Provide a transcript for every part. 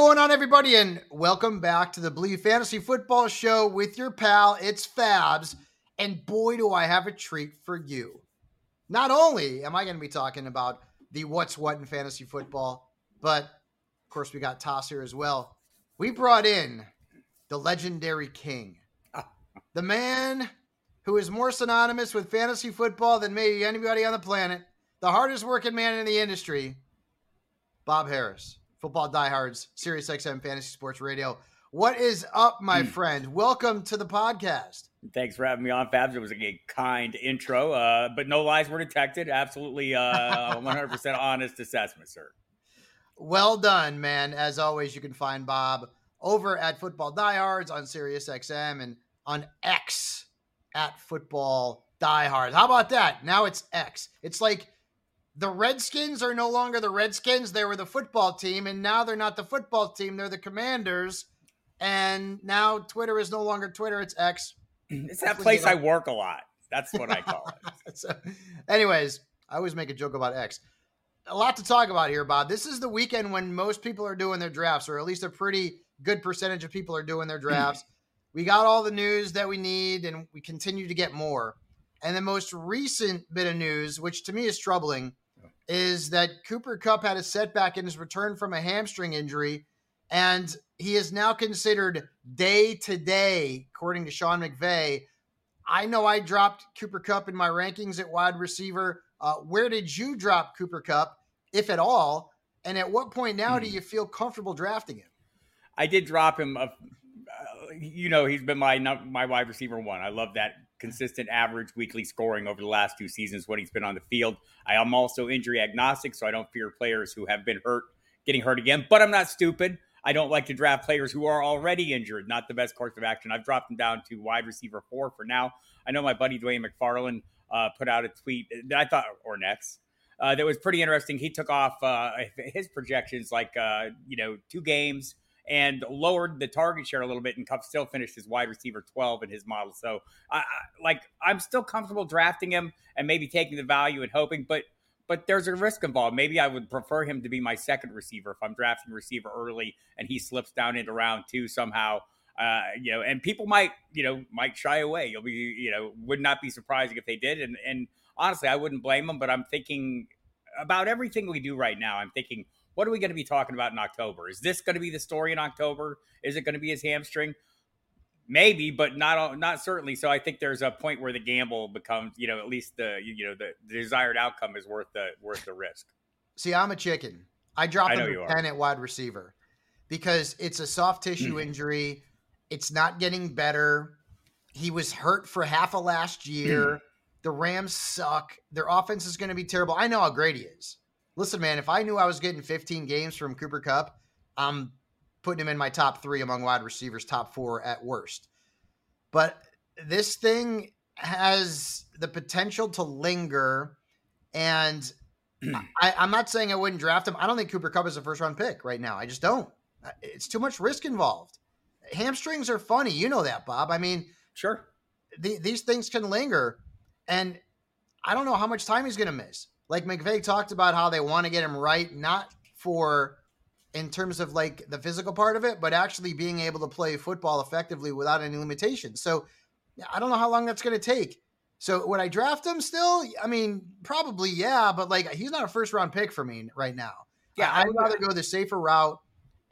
Going on, everybody? And welcome back to the Believe Fantasy Football Show with your pal, it's Fabs. And boy, do I have a treat for you. Not only am I going to be talking about the what's what in fantasy football, but of course, we got Toss here as well. We brought in the legendary king, the man who is more synonymous with fantasy football than maybe anybody on the planet, the hardest working man in the industry, Bob Harris. Football Diehards, Sirius XM Fantasy Sports Radio. What is up, my friend? Welcome to the podcast. Thanks for having me on, Fabs. It was a kind intro, uh, but no lies were detected. Absolutely uh, 100% honest assessment, sir. Well done, man. As always, you can find Bob over at Football Diehards on Sirius XM and on X at Football Diehards. How about that? Now it's X. It's like the Redskins are no longer the Redskins. They were the football team, and now they're not the football team. They're the Commanders. And now Twitter is no longer Twitter. It's X. It's that place I work a lot. That's what I call it. so, anyways, I always make a joke about X. A lot to talk about here, Bob. This is the weekend when most people are doing their drafts, or at least a pretty good percentage of people are doing their drafts. we got all the news that we need, and we continue to get more. And the most recent bit of news, which to me is troubling, is that Cooper Kupp had a setback in his return from a hamstring injury, and he is now considered day to day, according to Sean McVay. I know I dropped Cooper Kupp in my rankings at wide receiver. Uh, where did you drop Cooper Kupp, if at all? And at what point now do you feel comfortable drafting him? I did drop him. A, uh, you know, he's been my my wide receiver one. I love that consistent average weekly scoring over the last two seasons when he's been on the field. I am also injury agnostic, so I don't fear players who have been hurt getting hurt again. But I'm not stupid. I don't like to draft players who are already injured. Not the best course of action. I've dropped him down to wide receiver four for now. I know my buddy Dwain McFarland uh, put out a tweet that I thought, or next, uh, that was pretty interesting. He took off uh, his projections like, uh, you know, two games and lowered the target share a little bit, and Kupp still finished his wide receiver 12 in his model. So, I, I, like, I'm still comfortable drafting him and maybe taking the value and hoping, but but there's a risk involved. Maybe I would prefer him to be my second receiver if I'm drafting receiver early and he slips down into round two somehow. Uh, you know, and people might, you know, might shy away. You'll be, you know, would not be surprising if they did. And and honestly, I wouldn't blame them. But I'm thinking about everything we do right now. I'm thinking, what are we going to be talking about in October? Is this going to be the story in October? Is it going to be his hamstring? Maybe, but not not certainly. So I think there's a point where the gamble becomes, you know, at least the you know the, the desired outcome is worth the worth the risk. See, I'm a chicken. I dropped him to ten at wide receiver because it's a soft tissue mm. injury. It's not getting better. He was hurt for half of last year. the Rams suck. Their offense is going to be terrible. I know how great he is. Listen, man, if I knew I was getting 15 games from Cooper Kupp, I'm putting him in my top three among wide receivers, top four at worst. But this thing has the potential to linger. And I, am not saying I wouldn't draft him. I don't think Cooper Kupp is a first round pick right now. I just don't. It's too much risk involved. Hamstrings are funny. You know that, Bob. I mean, sure. The, these things can linger. And I don't know how much time he's going to miss. Like McVay talked about how they want to get him right, not for in terms of like the physical part of it, but actually being able to play football effectively without any limitations. So I don't know how long that's going to take. So would I draft him still? I mean, probably yeah, but like he's not a first round pick for me right now. Yeah, I, I'd rather go the safer route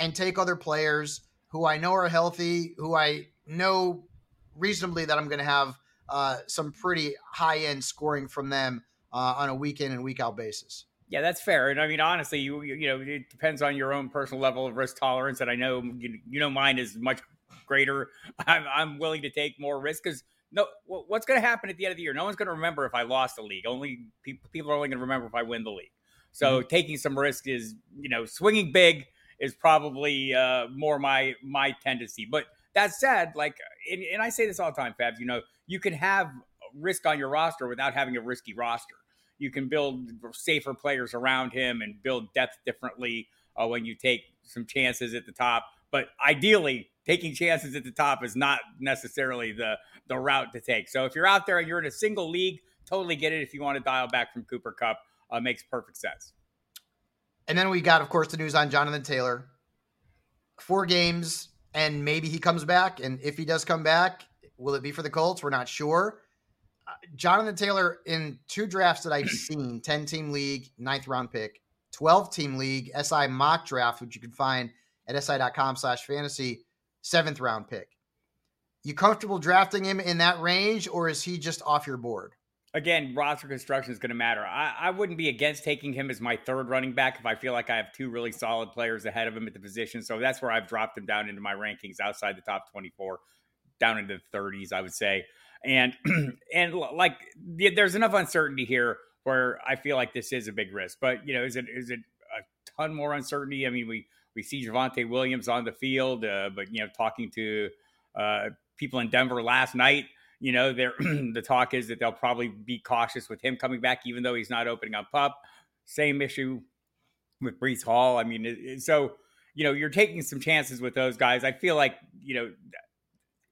and take other players who I know are healthy, who I know reasonably that I'm going to have uh, some pretty high end scoring from them uh, on a week in and week out basis. Yeah, that's fair. And I mean, honestly, you you know, it depends on your own personal level of risk tolerance. And I know you, you know mine is much greater. I'm I'm willing to take more risk because no, what's going to happen at the end of the year? No one's going to remember if I lost the league. Only people people are only going to remember if I win the league. So mm-hmm. taking some risk is you know swinging big is probably uh, more my my tendency. But that said, like, and, and I say this all the time, Fabs. You know, you can have risk on your roster without having a risky roster you can build safer players around him and build depth differently uh, when you take some chances at the top. But ideally, taking chances at the top is not necessarily the the route to take. So if you're out there and you're in a single league, totally get it. If you want to dial back from Cooper Kupp, uh, makes perfect sense. And then we got, of course, the news on Jonathan Taylor. Four games, and maybe he comes back. And if he does come back, will it be for the Colts? We're not sure. Jonathan Taylor in two drafts that I've seen 10 team league, ninth round pick, 12 team league, SI mock draft, which you can find at si.com slash fantasy, seventh round pick. You comfortable drafting him in that range, or is he just off your board? Again, roster construction is going to matter. I, I wouldn't be against taking him as my third running back if I feel like I have two really solid players ahead of him at the position. So that's where I've dropped him down into my rankings outside the top 24, down into the 30s, I would say and and like there's enough uncertainty here where I feel like this is a big risk. But you know, is it is it a ton more uncertainty? I mean, we we see Javonte Williams on the field, uh, but you know, talking to uh, people in Denver last night, you know, the talk is that they'll probably be cautious with him coming back, even though he's not opening up pup. Same issue with Breece Hall. I mean, it, it, so you know, you're taking some chances with those guys. I feel like you know,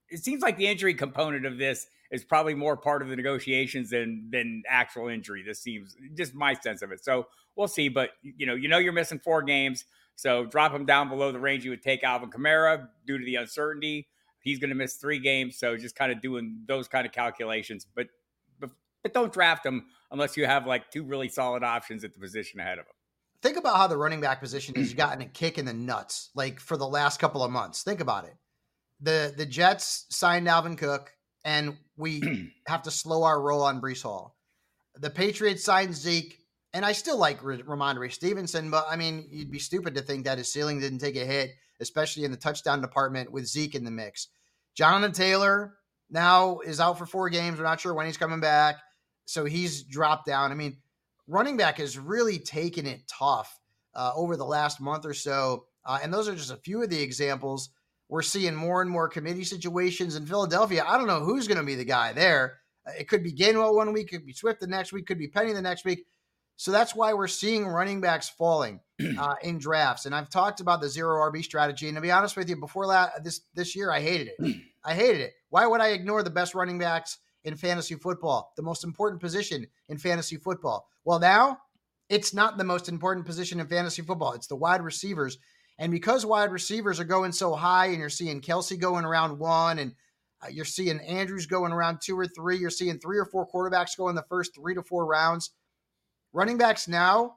it seems like the injury component of this is probably more part of the negotiations than than actual injury. This seems just my sense of it. So we'll see. But you know, you know, you're missing four games, so drop him down below the range you would take Alvin Kamara due to the uncertainty. He's going to miss three games, so just kind of doing those kind of calculations. But but, but don't draft him unless you have like two really solid options at the position ahead of him. Think about how the running back position has gotten a kick in the nuts, like for the last couple of months. Think about it. The the Jets signed Dalvin Cook and we have to slow our roll on Breece Hall. The Patriots signed Zeke, and I still like R- Rhamondre Stevenson, but I mean, you'd be stupid to think that his ceiling didn't take a hit, especially in the touchdown department with Zeke in the mix. Jonathan Taylor now is out for four games. We're not sure when he's coming back, so he's dropped down. I mean, running back has really taken it tough uh, over the last month or so, uh, and those are just a few of the examples we're seeing more and more committee situations in Philadelphia. I don't know who's going to be the guy there. Uh, it could be Gainwell one week, it could be Swift the next week, could be Penny the next week. So that's why we're seeing running backs falling uh, in drafts. And I've talked about the zero RB strategy. And to be honest with you, before that, this this year, I hated it. I hated it. Why would I ignore the best running backs in fantasy football, the most important position in fantasy football? Well, now it's not the most important position in fantasy football. It's the wide receivers. And because wide receivers are going so high, and you're seeing Kelce going around one, and uh, you're seeing Andrews going around two or three, you're seeing three or four quarterbacks go in the first three to four rounds. Running backs now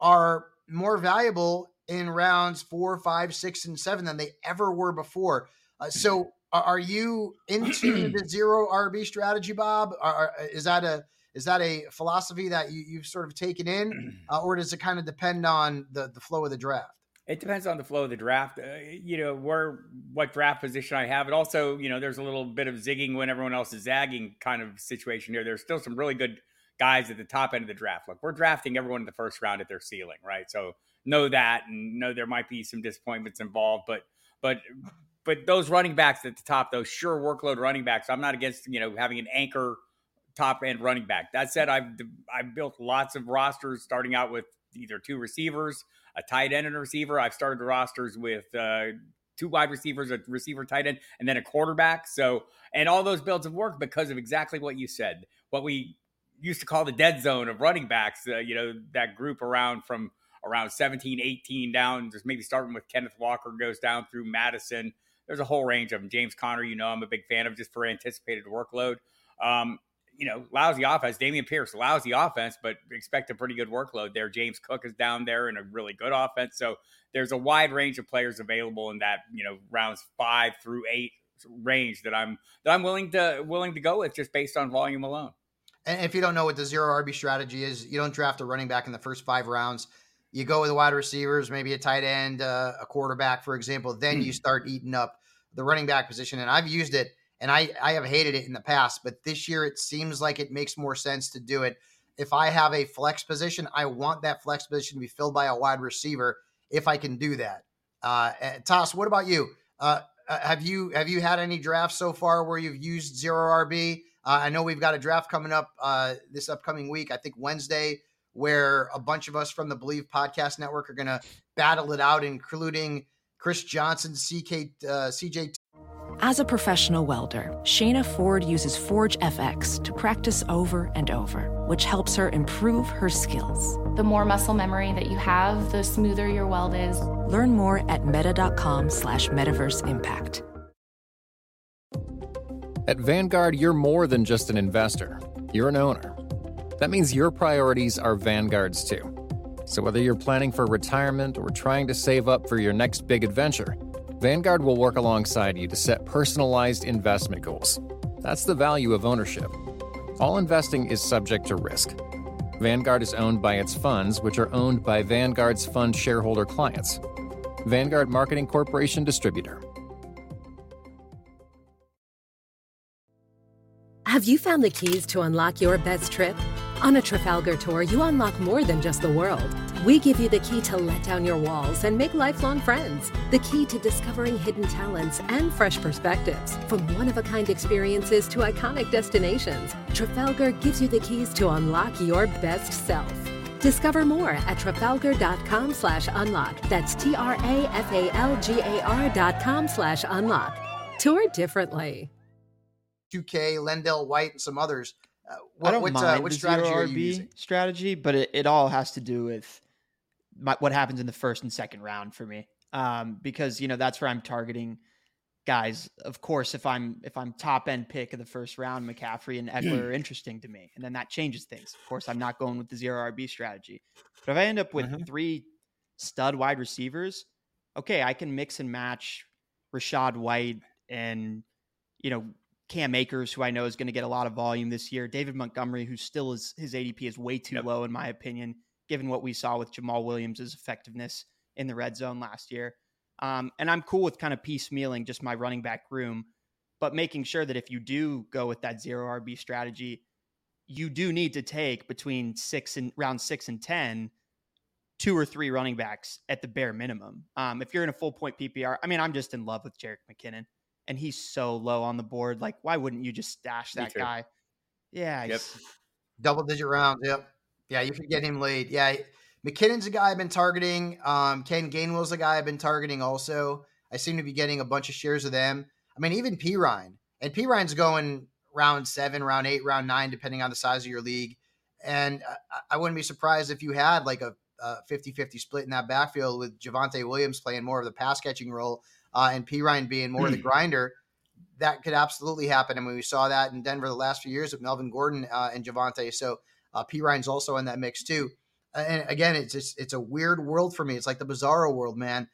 are more valuable in rounds four, five, six, and seven than they ever were before. Uh, so, are you into the zero RB strategy, Bob? Are, is that a is that a philosophy that you, you've sort of taken in, uh, or does it kind of depend on the the flow of the draft? It depends on the flow of the draft. Uh, you know, where what draft position I have. It also, you know, there's a little bit of zigging when everyone else is zagging kind of situation here. There's still some really good guys at the top end of the draft. Look, we're drafting everyone in the first round at their ceiling, right? So know that and know there might be some disappointments involved, but but but those running backs at the top, those sure workload running backs, I'm not against you know having an anchor top end running back. That said, I've I've built lots of rosters starting out with either two receivers, a tight end and a receiver. I've started rosters with uh, two wide receivers, a receiver, tight end, and then a quarterback. So, and all those builds have worked because of exactly what you said. What we used to call the dead zone of running backs, uh, you know, that group around from around 17, 18 down, just maybe starting with Kenneth Walker goes down through Mattison. There's a whole range of them. James Conner, you know, I'm a big fan of just for anticipated workload. Um, you know, lousy offense. Dameon Pierce, lousy offense, but expect a pretty good workload there. James Cook is down there in a really good offense. So there's a wide range of players available in that, you know, rounds five through eight range that I'm that I'm willing to willing to go with just based on volume alone. And if you don't know what the zero RB strategy is, you don't draft a running back in the first five rounds. You go with wide receivers, maybe a tight end, uh, a quarterback, for example. Then mm. you start eating up the running back position. And I've used it and I, I have hated it in the past, but this year it seems like it makes more sense to do it. If I have a flex position, I want that flex position to be filled by a wide receiver if I can do that. Uh, eh, Toss, what about you? Uh, uh, have you have you had any drafts so far where you've used zero RB? Uh, I know we've got a draft coming up uh, this upcoming week. I think Wednesday, where a bunch of us from the Believe Podcast Network are going to battle it out, including Chris Johnson, CK, uh, CJ as a professional welder, Shayna Ford uses ForgeFX to practice over and over, which helps her improve her skills. The more muscle memory that you have, the smoother your weld is. Learn more at meta.com slash metaverse impact. At Vanguard, you're more than just an investor. You're an owner. That means your priorities are Vanguard's too. So whether you're planning for retirement or trying to save up for your next big adventure, Vanguard will work alongside you to set personalized investment goals. That's the value of ownership. All investing is subject to risk. Vanguard is owned by its funds, which are owned by Vanguard's fund shareholder clients. Vanguard Marketing Corporation Distributor. Have you found the keys to unlock your best trip? On a Trafalgar tour, you unlock more than just the world we give you the key to let down your walls and make lifelong friends. The key to discovering hidden talents and fresh perspectives. From one of a kind experiences to iconic destinations, Trafalgar gives you the keys to unlock your best self. Discover more at trafalgar.com slash unlock. That's T R A F A L G A R dot com slash unlock. Tour differently. 2K, LenDale White, and some others. What, I don't what, uh, mind uh, what strategy RB strategy, but it, it all has to do with my, what happens in the first and second round for me. Um, because you know that's where I'm targeting guys. Of course, if I'm if I'm top end pick of the first round, McCaffrey and Ekeler are interesting to me, and then that changes things. Of course, I'm not going with the zero RB strategy. But if I end up with uh-huh. three stud wide receivers, okay, I can mix and match Rachaad White and you know Cam Akers, who I know is going to get a lot of volume this year. David Montgomery, who still is his ADP is way too yep. low in my opinion given what we saw with Jamaal Williams' effectiveness in the red zone last year. Um, and I'm cool with kind of piecemealing just my running back room, but making sure that if you do go with that zero RB strategy, you do need to take between six and round six and 10, two or three running backs at the bare minimum. Um, if you're in a full point PPR, I mean, I'm just in love with Jerick McKinnon and he's so low on the board. Like, why wouldn't you just stash that guy? Yeah. Yep. Double digit rounds. Yep. Yeah, you could get him late. Yeah, McKinnon's a guy I've been targeting. Um, Ken Gainwell's a guy I've been targeting also. I seem to be getting a bunch of shares of them. I mean, even Perine. And Perine's going round seven, round eight, round nine, depending on the size of your league. And I, I wouldn't be surprised if you had like a, 50 50 split in that backfield with Javonte Williams playing more of the pass catching role uh, and Perine being more of the grinder. That could absolutely happen. I mean, we saw that in Denver the last few years with Melvin Gordon uh, and Javonte. So uh, Perine's also in that mix too. And again, it's just, it's a weird world for me. It's like the bizarro world, man.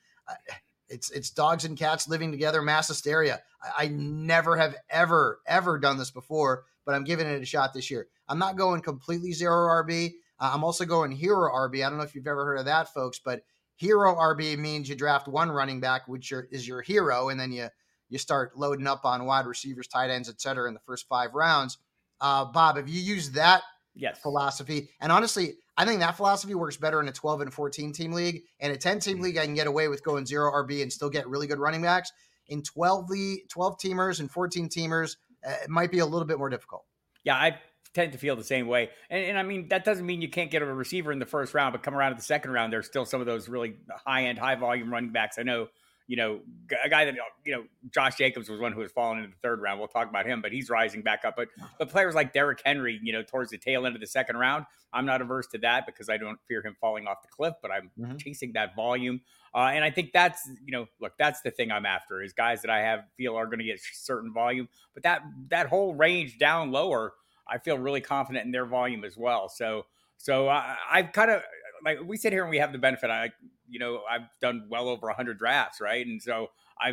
It's it's dogs and cats living together, mass hysteria. I, I never have ever ever done this before, but I'm giving it a shot this year. I'm not going completely zero RB. I'm also going hero RB. I don't know if you've ever heard of that, folks, but hero RB means you draft one running back, which is your hero, and then you you start loading up on wide receivers, tight ends, et cetera, in the first five rounds. Uh, Bob, have you used that yes. philosophy. And honestly, I think that philosophy works better in a 12 and 14 team league. In a 10 team mm-hmm. league, I can get away with going zero RB and still get really good running backs. In 12 the 12 teamers and 14 teamers, uh, it might be a little bit more difficult. Yeah, I tend to feel the same way. And, and, I mean, that doesn't mean you can't get a receiver in the first round, but come around to the second round, there's still some of those really high end, high volume running backs. I know you know, a guy that you know, Josh Jacobs was one who was falling into the third round. We'll talk about him, but he's rising back up. But but players like Derrick Henry, you know, towards the tail end of the second round, I'm not averse to that because I don't fear him falling off the cliff. But I'm mm-hmm. chasing that volume, uh, and I think that's you know, look, that's the thing I'm after is guys that I have feel are going to get certain volume. But that that whole range down lower, I feel really confident in their volume as well. So so I, I've kind of like we sit here and we have the benefit. I you know, I've done well over 100 drafts, right? And so i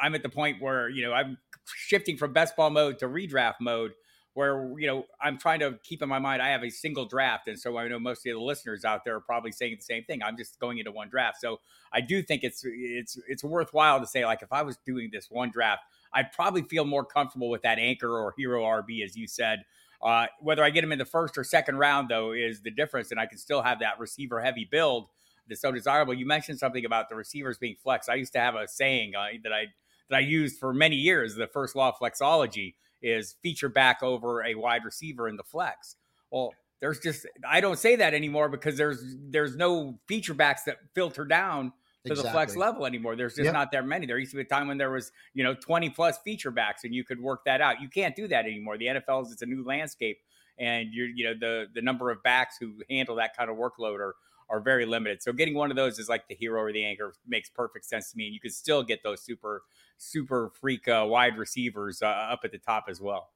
I'm at the point where, you know, I'm shifting from best ball mode to redraft mode where, you know, I'm trying to keep in my mind I have a single draft. And so I know most of the listeners out there are probably saying the same thing. I'm just going into one draft. So I do think it's it's it's worthwhile to say, like, if I was doing this one draft, I'd probably feel more comfortable with that anchor or hero RB, as you said. Uh, whether I get him in the first or second round, though, is the difference, and I can still have that receiver heavy build that's so desirable. You mentioned something about the receivers being flex. I used to have a saying uh, that I that I used for many years. The first law of flexology is feature back over a wide receiver in the flex. Well, there's just I don't say that anymore because there's there's no feature backs that filter down to exactly. the flex level anymore. There's just yep. not that many. There used to be a time when there was, you know, 20 plus feature backs and you could work that out. You can't do that anymore. The NFL is it's a new landscape and you're, you know, the the number of backs who handle that kind of workload are are very limited. So getting one of those is like the hero or the anchor makes perfect sense to me. And you could still get those super, super freak uh, wide receivers uh, up at the top as well.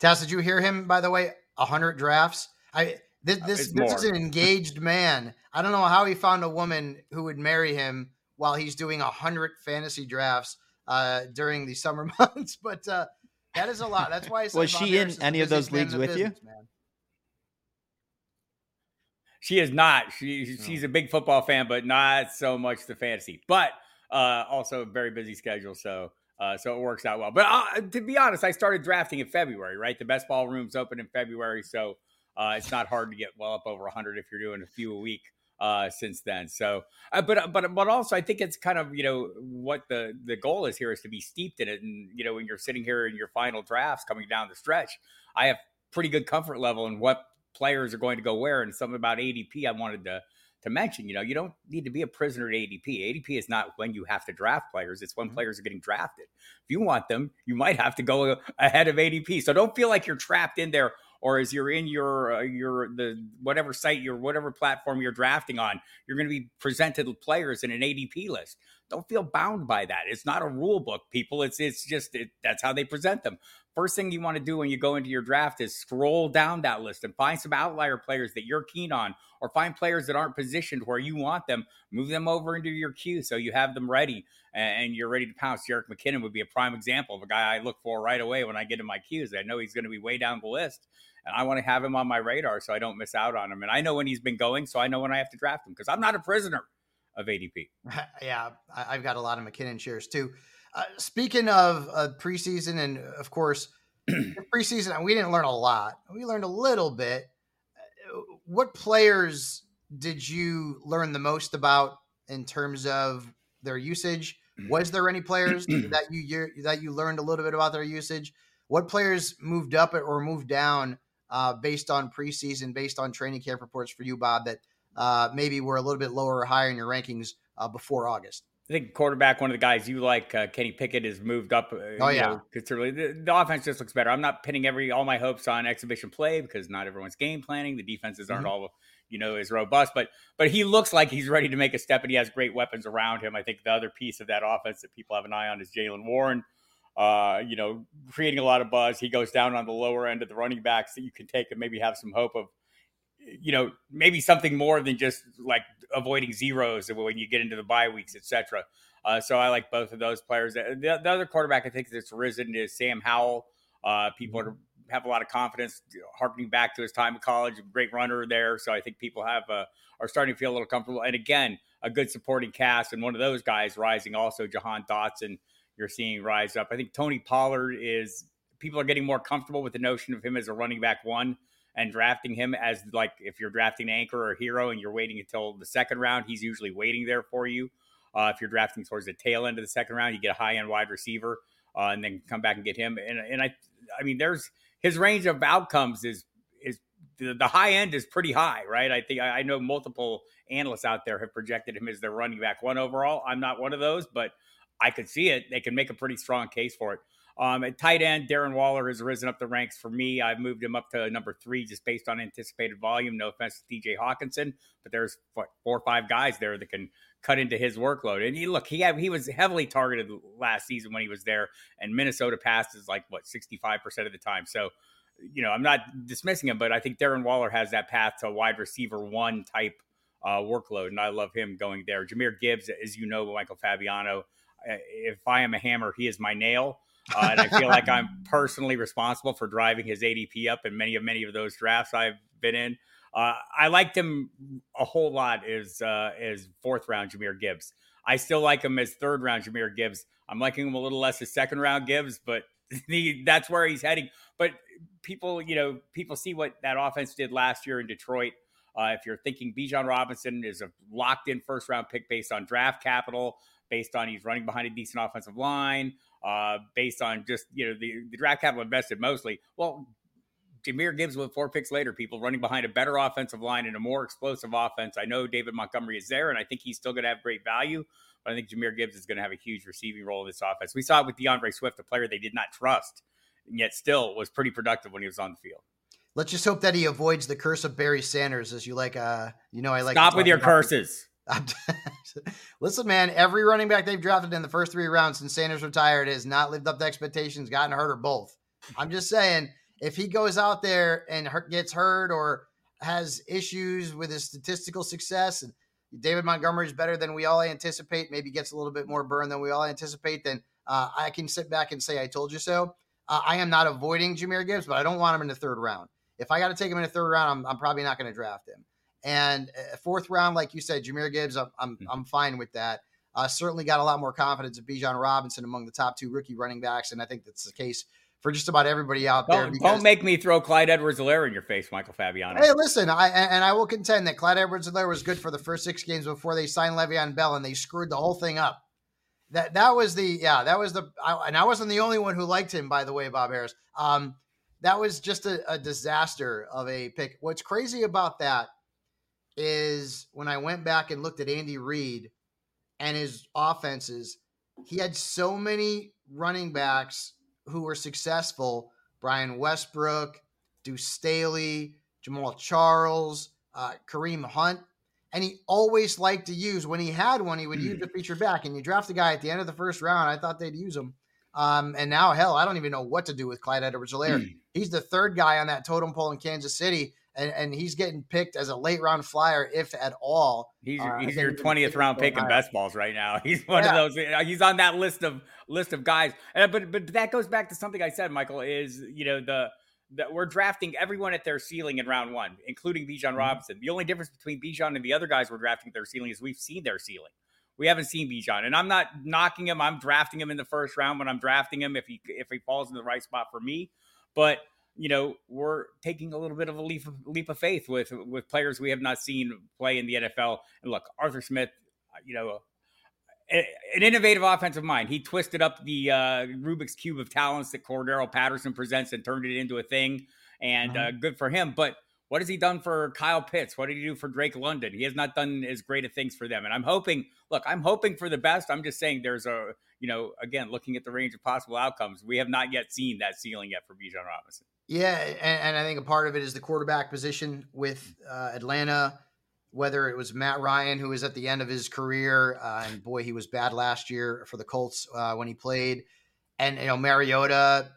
Tess, did you hear him, by the way? 100 drafts. I this uh, this, this is an engaged man. I don't know how he found a woman who would marry him while he's doing a 100 fantasy drafts uh, during the summer months, but uh, that is a lot. That's why was she in any of those leagues with business, you? Man. She is not. She she's a big football fan, but not so much the fantasy. But uh, also a very busy schedule, so uh, so it works out well. But uh, to be honest, I started drafting in February. Right, the best ball rooms open in February, so uh, it's not hard to get well up over 100 if you're doing a few a week uh, since then. So, uh, but but but also, I think it's kind of you know what the the goal is here is to be steeped in it, and you know when you're sitting here in your final drafts coming down the stretch, I have pretty good comfort level in what players are going to go where. And something about ADP I wanted to to mention. You know, you don't need to be a prisoner to ADP. ADP is not when you have to draft players; it's when mm-hmm. players are getting drafted. If you want them, you might have to go ahead of ADP. So don't feel like you're trapped in there or as you're in your uh, your the whatever site your whatever platform you're drafting on, you're going to be presented with players in an ADP list. Don't feel bound by that. It's not a rule book, people. It's it's just it, that's how they present them. First thing you want to do when you go into your draft is scroll down that list and find some outlier players that you're keen on, or find players that aren't positioned where you want them. Move them over into your queue so you have them ready and you're ready to pounce. Jerick McKinnon would be a prime example of a guy I look for right away when I get in my queues. I know he's going to be way down the list, and I want to have him on my radar so I don't miss out on him. And I know when he's been going, so I know when I have to draft him because I'm not a prisoner of ADP. Yeah, I've got a lot of McKinnon shares too. Uh, speaking of uh, preseason, and of course, preseason, we didn't learn a lot. We learned a little bit. Uh, what players did you learn the most about in terms of their usage? Was there any players that you that you learned a little bit about their usage? What players moved up or moved down uh, based on preseason, based on training camp reports for you, Bob, that uh, maybe were a little bit lower or higher in your rankings uh, before August? I think quarterback, one of the guys you like, uh, Kenny Pickett, has moved up. Uh, oh yeah, know, considerably. The, the, offense just looks better. I'm not pinning every all my hopes on exhibition play because not everyone's game planning. The defenses aren't mm-hmm. all you know as robust, but but he looks like he's ready to make a step, and he has great weapons around him. I think the other piece of that offense that people have an eye on is Jaylen Warren uh, you know, creating a lot of buzz. He goes down on the lower end of the running backs that you can take and maybe have some hope of, you know, maybe something more than just like avoiding zeros when you get into the bye weeks, etc. Uh, so I like both of those players. The, the, other quarterback I think that's risen is Sam Howell. Uh, people are, have a lot of confidence, harkening back to his time in college. great runner there, so I think people have uh, are starting to feel a little comfortable. And again, a good supporting cast, and one of those guys rising also, Jahan Dotson you're seeing rise up. I think Tony Pollard is people are getting more comfortable with the notion of him as a running back one and drafting him as like if you're drafting anchor or hero and you're waiting until the second round, he's usually waiting there for you. Uh, if you're drafting towards the tail end of the second round, you get a high end wide receiver uh, and then come back and get him. And, and I, I mean, there's his range of outcomes is is the, the high end is pretty high, right? I think I, I know multiple analysts out there have projected him as their running back one overall. I'm not one of those, but I could see it. They can make a pretty strong case for it. Um, at tight end, Darren Waller has risen up the ranks for me. I've moved him up to number three just based on anticipated volume. No offense to TJ Hockenson, but there's what, four or five guys there that can cut into his workload. And he look, he he was heavily targeted last season when he was there, and Minnesota passes like what 65 percent of the time. So, you know, I'm not dismissing him, but I think Darren Waller has that path to wide receiver one type uh, workload, and I love him going there. Jahmyr Gibbs, as you know, Michael Fabiano. Uh, if I am a hammer, he is my nail. Uh, and I feel like I'm personally responsible for driving his ADP up in many of many of those drafts I've been in. Uh, I liked him a whole lot as uh, as fourth round Jahmyr Gibbs. I still like him as third round Jahmyr Gibbs. I'm liking him a little less as second round Gibbs, but the, that's where he's heading. But people, you know, people see what that offense did last year in Detroit. Uh, if you're thinking Bijan Robinson is a locked in first round pick based on draft capital, based on he's running behind a decent offensive line, uh, based on just you know the, the draft capital invested mostly. Well, Jahmyr Gibbs with four picks later, people running behind a better offensive line and a more explosive offense. I know David Montgomery is there, and I think he's still going to have great value. But I think Jahmyr Gibbs is going to have a huge receiving role in this offense. We saw it with D'Andre Swift, a player they did not trust, and yet still was pretty productive when he was on the field. Let's just hope that he avoids the curse of Barry Sanders, as you like. Uh, you know, I like stop with your curses. Listen, man, every running back they've drafted in the first three rounds since Sanders retired has not lived up to expectations, gotten hurt, or both. I'm just saying, if he goes out there and gets hurt or has issues with his statistical success, and David Montgomery is better than we all anticipate, maybe gets a little bit more burn than we all anticipate, then uh, I can sit back and say, I told you so. Uh, I am not avoiding Jahmyr Gibbs, but I don't want him in the third round. If I got to take him in the third round, I'm, I'm probably not going to draft him. And fourth round, like you said, Jahmyr Gibbs, I'm I'm, mm-hmm. I'm fine with that. Uh, certainly got a lot more confidence of Bijan Robinson among the top two rookie running backs, and I think that's the case for just about everybody out there. Don't, don't make me throw Clyde Edwards-Helaire in your face, Michael Fabiano. Hey, listen, I and I will contend that Clyde Edwards-Helaire was good for the first six games before they signed Le'Veon Bell, and they screwed the whole thing up. That that was the yeah, that was the I, and I wasn't the only one who liked him, by the way, Bob Harris. Um, that was just a, a disaster of a pick. What's crazy about that is when I went back and looked at Andy Reid and his offenses, he had so many running backs who were successful. Brian Westbrook, Deuce Staley, Jamaal Charles, uh, Kareem Hunt. And he always liked to use, when he had one, he would use the feature back. And you draft a guy at the end of the first round. I thought they'd use him. Um, and now, hell, I don't even know what to do with Clyde Edwards-Helaire. Mm. He's the third guy on that totem pole in Kansas City and, and he's getting picked as a late round flyer, if at all. He's, uh, he's your twentieth round pick in best balls right now. He's one yeah. of those. He's on that list of list of guys. Uh, but but that goes back to something I said, Michael. Is you know the that we're drafting everyone at their ceiling in round one, including Bijan mm-hmm. Robinson. The only difference between Bijan and the other guys we're drafting at their ceiling is we've seen their ceiling. We haven't seen Bijan, and I'm not knocking him. I'm drafting him in the first round when I'm drafting him if he if he falls in the right spot for me. But you know, we're taking a little bit of a leap of, leap of faith with with players we have not seen play in the NFL. And look, Arthur Smith, uh, you know, an innovative offensive mind. He twisted up the uh, Rubik's cube of talents that Cordarrelle Patterson presents and turned it into a thing. And uh, uh-huh. good for him. But what has he done for Kyle Pitts? What did he do for Drake London? He has not done as great of things for them. And I'm hoping, look, I'm hoping for the best. I'm just saying there's a, you know, again, looking at the range of possible outcomes, we have not yet seen that ceiling yet for Bijan Robinson. Yeah, and, and, I think a part of it is the quarterback position with uh, Atlanta. Whether it was Matt Ryan, who was at the end of his career, uh, and boy, he was bad last year for the Colts uh, when he played, and you know Mariota,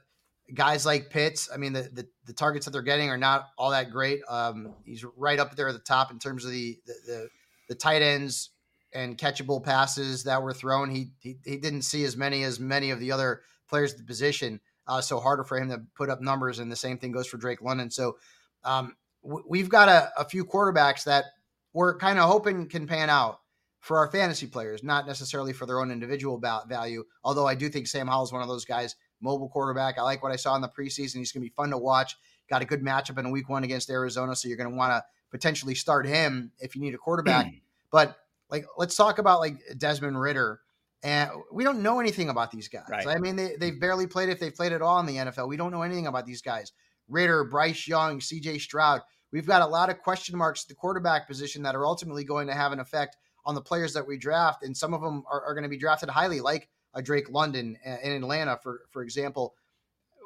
guys like Pitts. I mean, the, the, the targets that they're getting are not all that great. Um, he's right up there at the top in terms of the the, the, the tight ends and catchable passes that were thrown. He, he he didn't see as many as many of the other players at the position uh, so harder for him to put up numbers. And the same thing goes for Drake London. So um, w- we've got a, a, few quarterbacks that we're kind of hoping can pan out for our fantasy players, not necessarily for their own individual value. Although I do think Sam Howell is one of those guys, mobile quarterback. I like what I saw in the preseason. He's going to be fun to watch. got a good matchup in week one against Arizona, so you're going to want to potentially start him if you need a quarterback. but like, let's talk about like Desmond Ridder. And we don't know anything about these guys. Right. I mean, they, they've mm. barely played if they've played at all in the NFL. We don't know anything about these guys. Ridder, Bryce Young, CJ Stroud. We've got a lot of question marks at the quarterback position that are ultimately going to have an effect on the players that we draft. And some of them are, are going to be drafted highly, like a Drake London uh, in Atlanta, for, for example.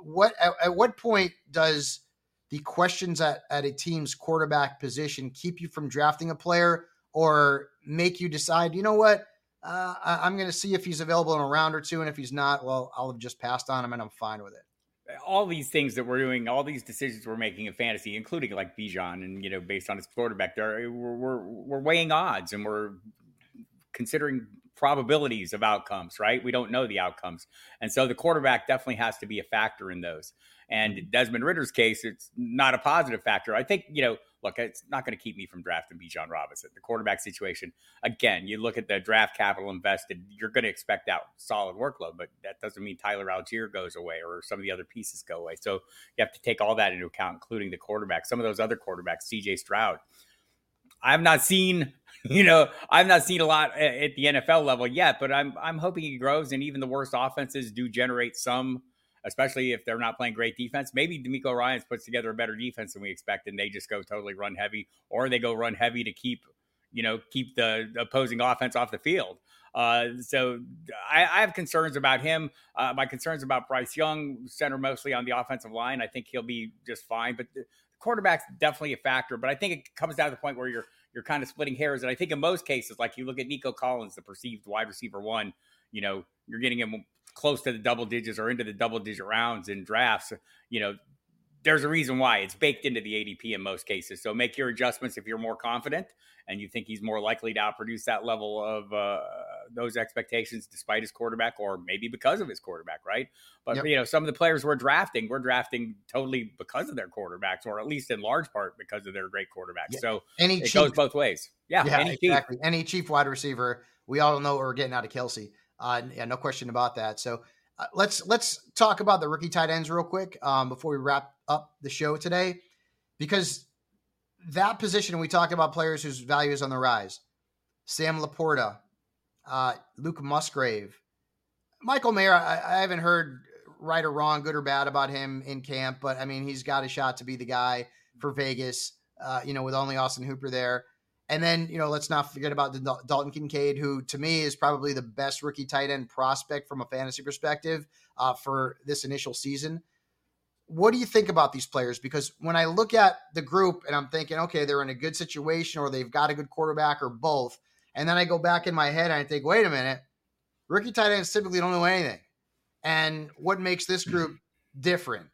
What at, at what point does the questions at, at a team's quarterback position keep you from drafting a player or make you decide, you know what, uh, I, am going to see if he's available in a round or two. And if he's not, well, I'll have just passed on him and I'm fine with it. All these things that we're doing, all these decisions we're making in fantasy, including like Bijan and, you know, based on his quarterback, there, we're, we're, we're weighing odds and we're considering probabilities of outcomes, right? We don't know the outcomes. And so the quarterback definitely has to be a factor in those. And mm-hmm. Desmond Ridder's case, it's not a positive factor. I think, you know, look, it's not going to keep me from drafting Bijan Robinson. The quarterback situation, again, you look at the draft capital invested, you're going to expect that solid workload, but that doesn't mean Tyler Allgeier goes away or some of the other pieces go away. So you have to take all that into account, including the quarterback. Some of those other quarterbacks, CJ Stroud, I've not seen, you know, I've not seen a lot at the NFL level yet, but I'm I'm hoping he grows. And even the worst offenses do generate some, especially if they're not playing great defense. Maybe DeMeco Ryans puts together a better defense than we expect, and they just go totally run heavy, or they go run heavy to keep, you know, keep the opposing offense off the field. Uh, so I, I, have concerns about him. Uh, my concerns about Bryce Young center mostly on the offensive line. I think he'll be just fine, but the, quarterback's definitely a factor, but I think it comes down to the point where you're you're kind of splitting hairs. And I think in most cases, like you look at Nico Collins, the perceived wide receiver one, you know, you're getting him close to the double digits or into the double digit rounds in drafts. You know, there's a reason why it's baked into the ADP in most cases. So make your adjustments if you're more confident and you think he's more likely to outproduce that level of uh, those expectations despite his quarterback or maybe because of his quarterback, right? But yep. you know, some of the players we're drafting, we're drafting totally because of their quarterbacks, or at least in large part because of their great quarterbacks. Yeah. So any it chief, goes both ways. Yeah, yeah any exactly. Chief. Any chief wide receiver, we all know what we're getting out of Kelce. Uh, yeah, no question about that. So uh, let's let's talk about the rookie tight ends real quick um, before we wrap up the show today, because that position we talk about players whose value is on the rise. Sam LaPorta, uh, Luke Musgrave, Michael Mayer. I, I, haven't heard right or wrong, good or bad about him in camp, but I mean he's got a shot to be the guy for Vegas. Uh, you know, with only Austin Hooper there. And then, you know, let's not forget about the Dalton Kincaid, who to me is probably the best rookie tight end prospect from a fantasy perspective uh, for this initial season. What do you think about these players? Because when I look at the group and I'm thinking, okay, they're in a good situation or they've got a good quarterback or both, and then I go back in my head and I think, wait a minute, rookie tight ends typically don't know anything. And what makes this group different?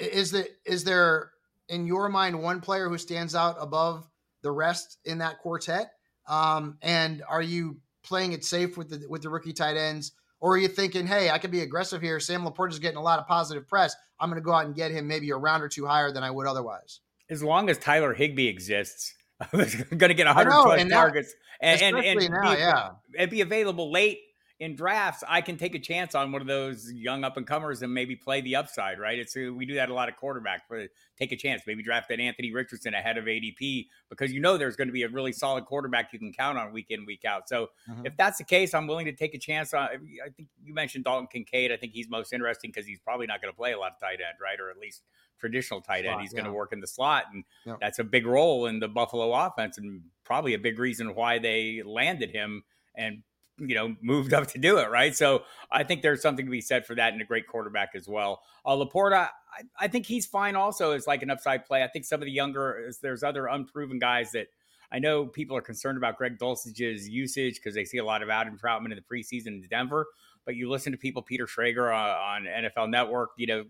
Is that is there in your mind one player who stands out above the rest in that quartet? Um, and are you playing it safe with the with the rookie tight ends? Or are you thinking, hey, I could be aggressive here. Sam LaPorta is getting a lot of positive press. I'm going to go out and get him maybe a round or two higher than I would otherwise. As long as Tyler Higbee exists, I'm going to get 100 plus targets and, and, and, now, be, yeah. and be available late in drafts, I can take a chance on one of those young up and comers and maybe play the upside, right? It's uh, we do that a lot of quarterback, but take a chance, maybe draft that Anthony Richardson ahead of ADP because you know there's going to be a really solid quarterback you can count on week in week out. So mm-hmm. if that's the case, I'm willing to take a chance on. I think you mentioned Dalton Kincaid. I think he's most interesting because he's probably not going to play a lot of tight end, right? Or at least traditional tight slot, end. He's yeah. going to work in the slot, and that's a big role in the Buffalo offense, and probably a big reason why they landed him and you know moved up to do it right? So i think there's something to be said for that and a great quarterback as well. Uh, LaPorta I, I, think he's fine also as like an upside play. I think some of the younger there's other unproven guys that i know people are concerned about greg dulcich's usage because they see a lot of adam Trautman in the preseason in denver. But you listen to people peter schrager uh, on nfl network you know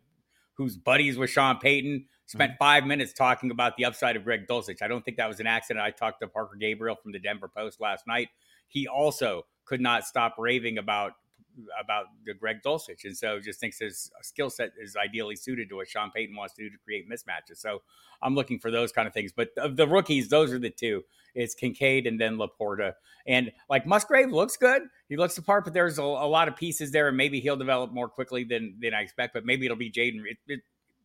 who's buddies with sean payton spent mm-hmm. five minutes talking about the upside of greg dulcich. I don't think that was an accident. I talked to parker gabriel from the denver post last night. He also could not stop raving about about the Greg Dulcich, and so just thinks his skill set is ideally suited to what Sean Payton wants to do to create mismatches. So I'm looking for those kind of things. But of the rookies, those are the two. It's Kincaid and then LaPorta. And like Musgrave looks good. He looks the part, but there's a, a, lot of pieces there, and maybe he'll develop more quickly than than I expect. But maybe it'll be Jayden. It, it,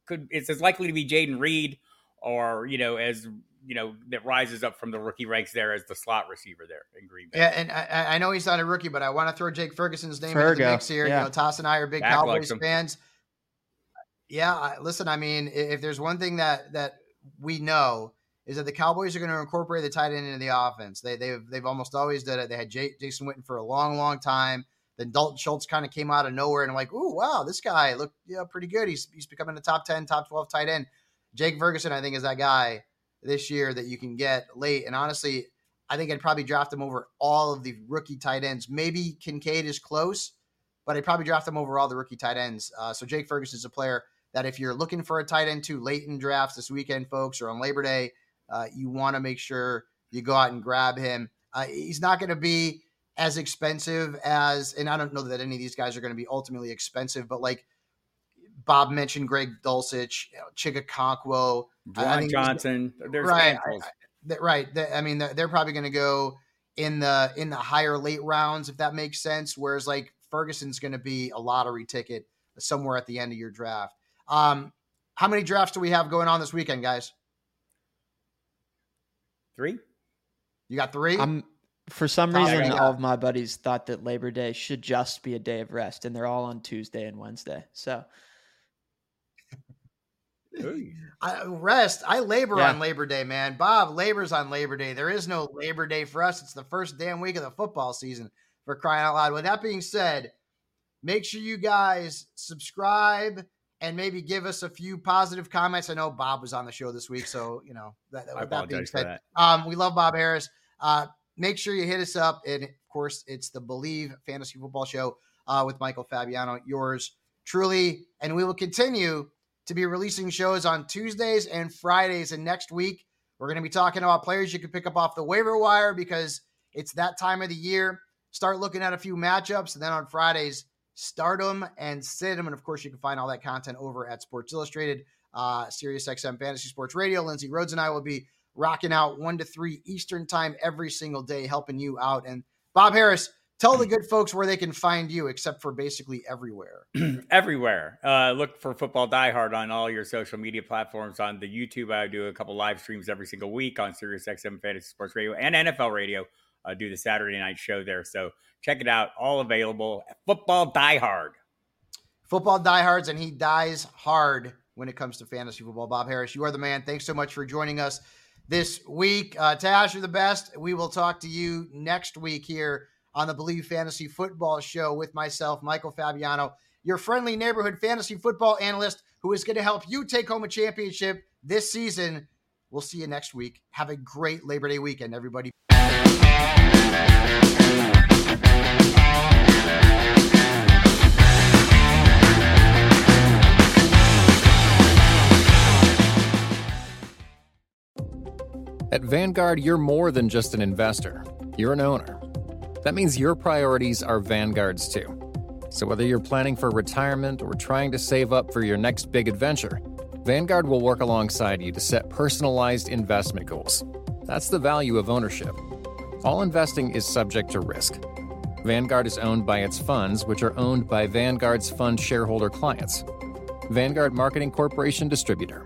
could it's as likely to be Jayden Reed or you know as you know that rises up from the rookie ranks there as the slot receiver there in Green Bay. Yeah, and I, I know he's not a rookie, but I want to throw Jake Ferguson's name Fergo. into the mix here. Yeah. You know, Toss and I are big Back Cowboys fans. Yeah, I, listen. I mean, if there's one thing that that we know is that the Cowboys are going to incorporate the tight end into the offense. They they've they've almost always did it. They had J- Jason Witten for a long, long time. Then Dalton Schultz kind of came out of nowhere and like, oh wow, this guy looked yeah pretty good. He's he's becoming a top ten, top twelve tight end. Jake Ferguson, I think, is that guy this year that you can get late. And honestly, I think I'd probably draft him over all of the rookie tight ends. Maybe Kincaid is close, but I'd probably draft him over all the rookie tight ends. Uh, so Jake Ferguson is a player that if you're looking for a tight end too late in drafts this weekend, folks, or on Labor Day, uh, you want to make sure you go out and grab him. Uh, he's not going to be as expensive as, and I don't know that any of these guys are going to be ultimately expensive, but like Bob mentioned, Greg Dulcich, you know, Chig Okonkwo, Johnson. There's right, I, I, right. I mean, they're probably going to go in the in the higher late rounds if that makes sense. Whereas like Ferguson's going to be a lottery ticket somewhere at the end of your draft. Um, how many drafts do we have going on this weekend, guys? Three. You got 3 I'm for some reason, all of my buddies thought that Labor Day should just be a day of rest, and they're all on Tuesday and Wednesday. So I rest. I labor yeah. on Labor Day, man. Bob labors on Labor Day. There is no Labor Day for us. It's the first damn week of the football season for crying out loud. With that being said, make sure you guys subscribe and maybe give us a few positive comments. I know Bob was on the show this week, so you know that, with that being said, that. Um, we love Bob Harris. Uh, make sure you hit us up, and of course, it's the Believe Fantasy Football Show uh, with Michael Fabiano, yours truly, and we will continue to be releasing shows on Tuesdays and Fridays. And next week, we're going to be talking about players you can pick up off the waiver wire because it's that time of the year. Start looking at a few matchups, and then on Fridays, start them and sit them. And of course, you can find all that content over at Sports Illustrated, uh, Sirius XM Fantasy Sports Radio. Lindsey Rhodes and I will be rocking out one to three Eastern time every single day, helping you out. And Bob Harris, tell the good folks where they can find you, except for basically everywhere. everywhere. Uh, look for Football Diehard on all your social media platforms. On the YouTube, I do a couple live streams every single week on Sirius XM Fantasy Sports Radio and NFL Radio. I do the Saturday night show there. So check it out. All available. Football Diehard. Football diehards, and he dies hard when it comes to fantasy football. Bob Harris, you are the man. Thanks so much for joining us this week. Uh, Tash, you're the best. We will talk to you next week here on the Believe Fantasy Football Show with myself, Michael Fabiano, your friendly neighborhood fantasy football analyst who is going to help you take home a championship this season. We'll see you next week. Have a great Labor Day weekend, everybody. At Vanguard, you're more than just an investor, you're an owner. That means your priorities are Vanguard's too. So whether you're planning for retirement or trying to save up for your next big adventure, Vanguard will work alongside you to set personalized investment goals. That's the value of ownership. All investing is subject to risk. Vanguard is owned by its funds, which are owned by Vanguard's fund shareholder clients. Vanguard Marketing Corporation Distributor.